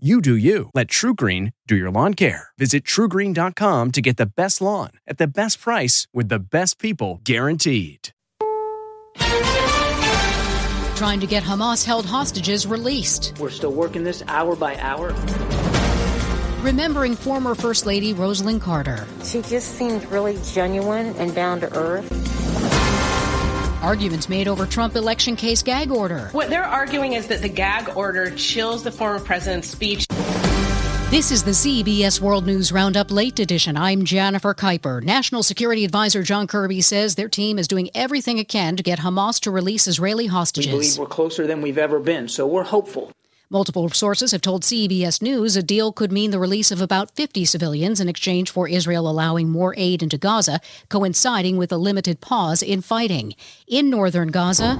You do you. Let TruGreen do your lawn care. Visit trugreen.com to get the best lawn at the best price with the best people guaranteed. Trying to get Hamas held hostages released. We're still working this hour by hour. Remembering former First Lady Rosalynn Carter. She just seemed really genuine and down to earth. Arguments made over Trump election case gag order. What they're arguing is that the gag order chills the former president's speech. This is the CBS World News Roundup Late Edition. I'm Jennifer Keiper. National Security Advisor John Kirby says their team is doing everything it can to get Hamas to release Israeli hostages. We believe we're closer than we've ever been, so we're hopeful. Multiple sources have told CBS News a deal could mean the release of about 50 civilians in exchange for Israel allowing more aid into Gaza, coinciding with a limited pause in fighting. In northern Gaza,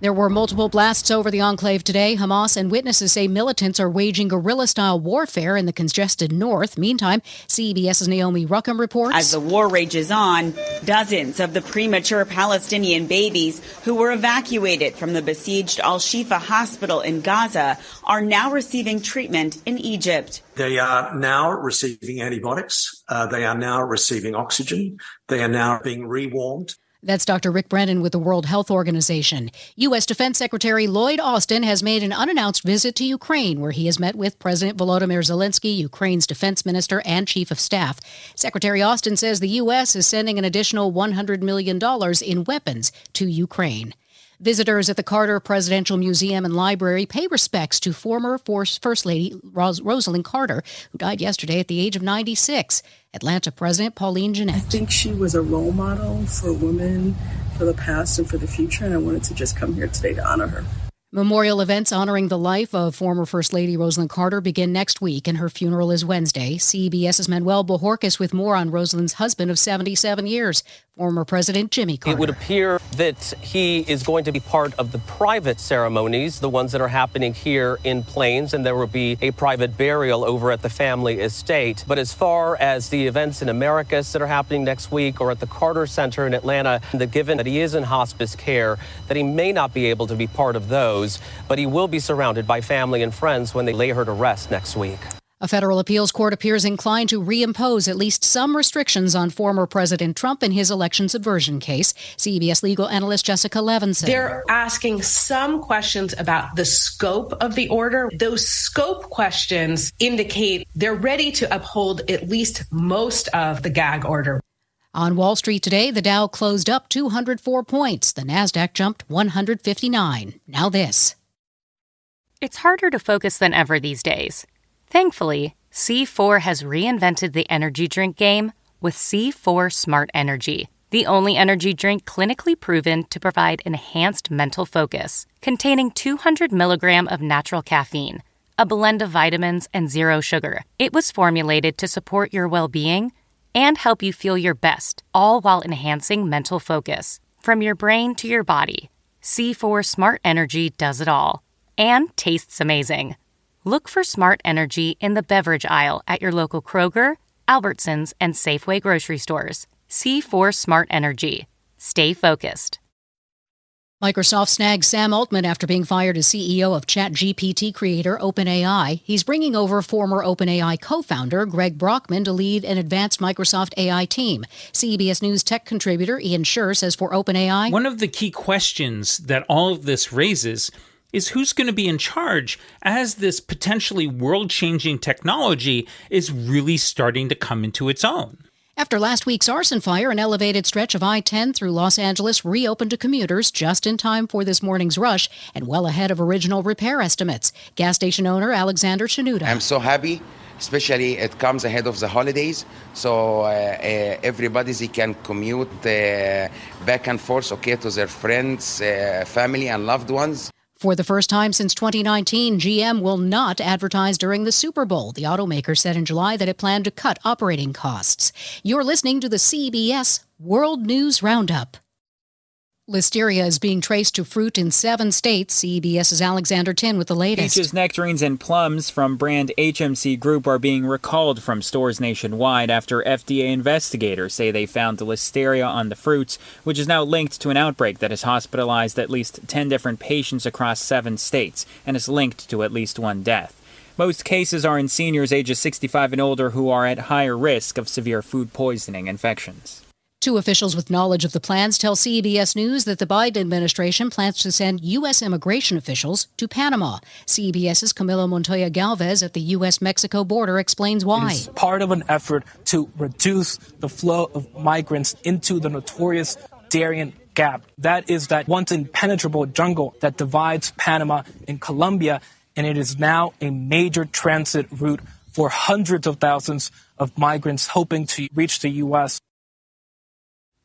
there were multiple blasts over the enclave today. Hamas and witnesses say militants are waging guerrilla style warfare in the congested north. Meantime, CBS's Naomi Ruchim reports. As the war rages on, dozens of the premature Palestinian babies who were evacuated from the besieged Al Shifa hospital in Gaza are now receiving treatment in Egypt. They are now receiving antibiotics. Uh, they are now receiving oxygen. They are now being rewarmed. That's Dr. Rick Brennan with the World Health Organization. U.S. Defense Secretary Lloyd Austin has made an unannounced visit to Ukraine, where he has met with President Volodymyr Zelensky, Ukraine's defense minister and chief of staff. Secretary Austin says the U.S. is sending an additional $100 million in weapons to Ukraine. Visitors at the Carter Presidential Museum and Library pay respects to former First Lady Ros- Rosalynn Carter, who died yesterday at the age of 96. Atlanta President Pauline Jeanette. I think she was a role model for women for the past and for the future, and I wanted to just come here today to honor her. Memorial events honoring the life of former First Lady Rosalynn Carter begin next week, and her funeral is Wednesday. CBS's Manuel Bojorquez with more on Rosalynn's husband of 77 years, former President Jimmy Carter. It would appear that he is going to be part of the private ceremonies, the ones that are happening here in Plains, and there will be a private burial over at the family estate. But as far as the events in Americus that are happening next week or at the Carter Center in Atlanta, the given that he is in hospice care, that he may not be able to be part of those but he will be surrounded by family and friends when they lay her to rest next week. A federal appeals court appears inclined to reimpose at least some restrictions on former President Trump in his election subversion case. CBS legal analyst Jessica Levinson. They're asking some questions about the scope of the order. Those scope questions indicate they're ready to uphold at least most of the gag order. On Wall Street today, the Dow closed up 204 points. The Nasdaq jumped 159. Now this. It's harder to focus than ever these days. Thankfully, C4 has reinvented the energy drink game with C4 Smart Energy, the only energy drink clinically proven to provide enhanced mental focus, containing 200 milligram of natural caffeine, a blend of vitamins and zero sugar. It was formulated to support your well-being and help you feel your best, all while enhancing mental focus. From your brain to your body, C4 Smart Energy does it all and tastes amazing. Look for Smart Energy in the beverage aisle at your local Kroger, Albertsons, and Safeway grocery stores. C4 Smart Energy. Stay focused. Microsoft snags Sam Altman after being fired as CEO of ChatGPT creator OpenAI. He's bringing over former OpenAI co founder Greg Brockman to lead an advanced Microsoft AI team. CBS News tech contributor Ian Sherr says for OpenAI, one of the key questions that all of this raises is who's going to be in charge as this potentially world changing technology is really starting to come into its own. After last week's arson fire, an elevated stretch of I 10 through Los Angeles reopened to commuters just in time for this morning's rush and well ahead of original repair estimates. Gas station owner Alexander Chanuda. I'm so happy, especially it comes ahead of the holidays, so uh, uh, everybody they can commute uh, back and forth, okay, to their friends, uh, family, and loved ones. For the first time since 2019, GM will not advertise during the Super Bowl. The automaker said in July that it planned to cut operating costs. You're listening to the CBS World News Roundup. Listeria is being traced to fruit in seven states. CBS's Alexander Tin with the latest. Peaches, nectarines, and plums from brand HMC Group are being recalled from stores nationwide after FDA investigators say they found listeria on the fruits, which is now linked to an outbreak that has hospitalized at least 10 different patients across seven states and is linked to at least one death. Most cases are in seniors ages 65 and older who are at higher risk of severe food poisoning infections. Two officials with knowledge of the plans tell CBS News that the Biden administration plans to send U.S. immigration officials to Panama. CBS's Camilo Montoya Galvez at the U.S. Mexico border explains why. It's part of an effort to reduce the flow of migrants into the notorious Darien Gap. That is that once impenetrable jungle that divides Panama and Colombia, and it is now a major transit route for hundreds of thousands of migrants hoping to reach the U.S.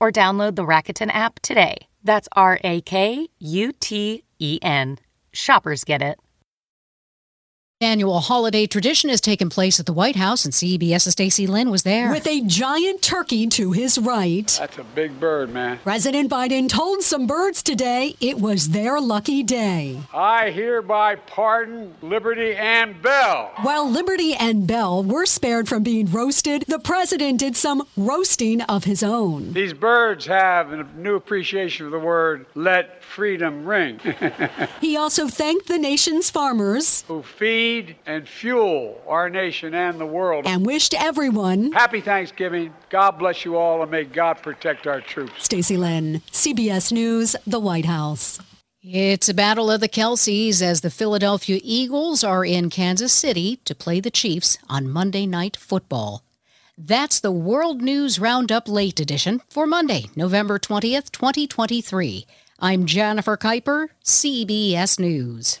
or download the Rakuten app today. That's R A K U T E N. Shoppers get it. Annual holiday tradition has taken place at the White House, and CBS's Stacey Lynn was there. With a giant turkey to his right. That's a big bird, man. President Biden told some birds today it was their lucky day. I hereby pardon Liberty and Bell. While Liberty and Bell were spared from being roasted, the president did some roasting of his own. These birds have a new appreciation of the word let freedom ring. he also thanked the nation's farmers who feed and fuel our nation and the world. And wished everyone happy Thanksgiving. God bless you all and may God protect our troops. Stacy Lynn, CBS News, the White House. It's a battle of the Kelces as the Philadelphia Eagles are in Kansas City to play the Chiefs on Monday Night Football. That's the World News Roundup Late Edition for Monday, November 20th, 2023. I'm Jennifer Keiper, CBS News.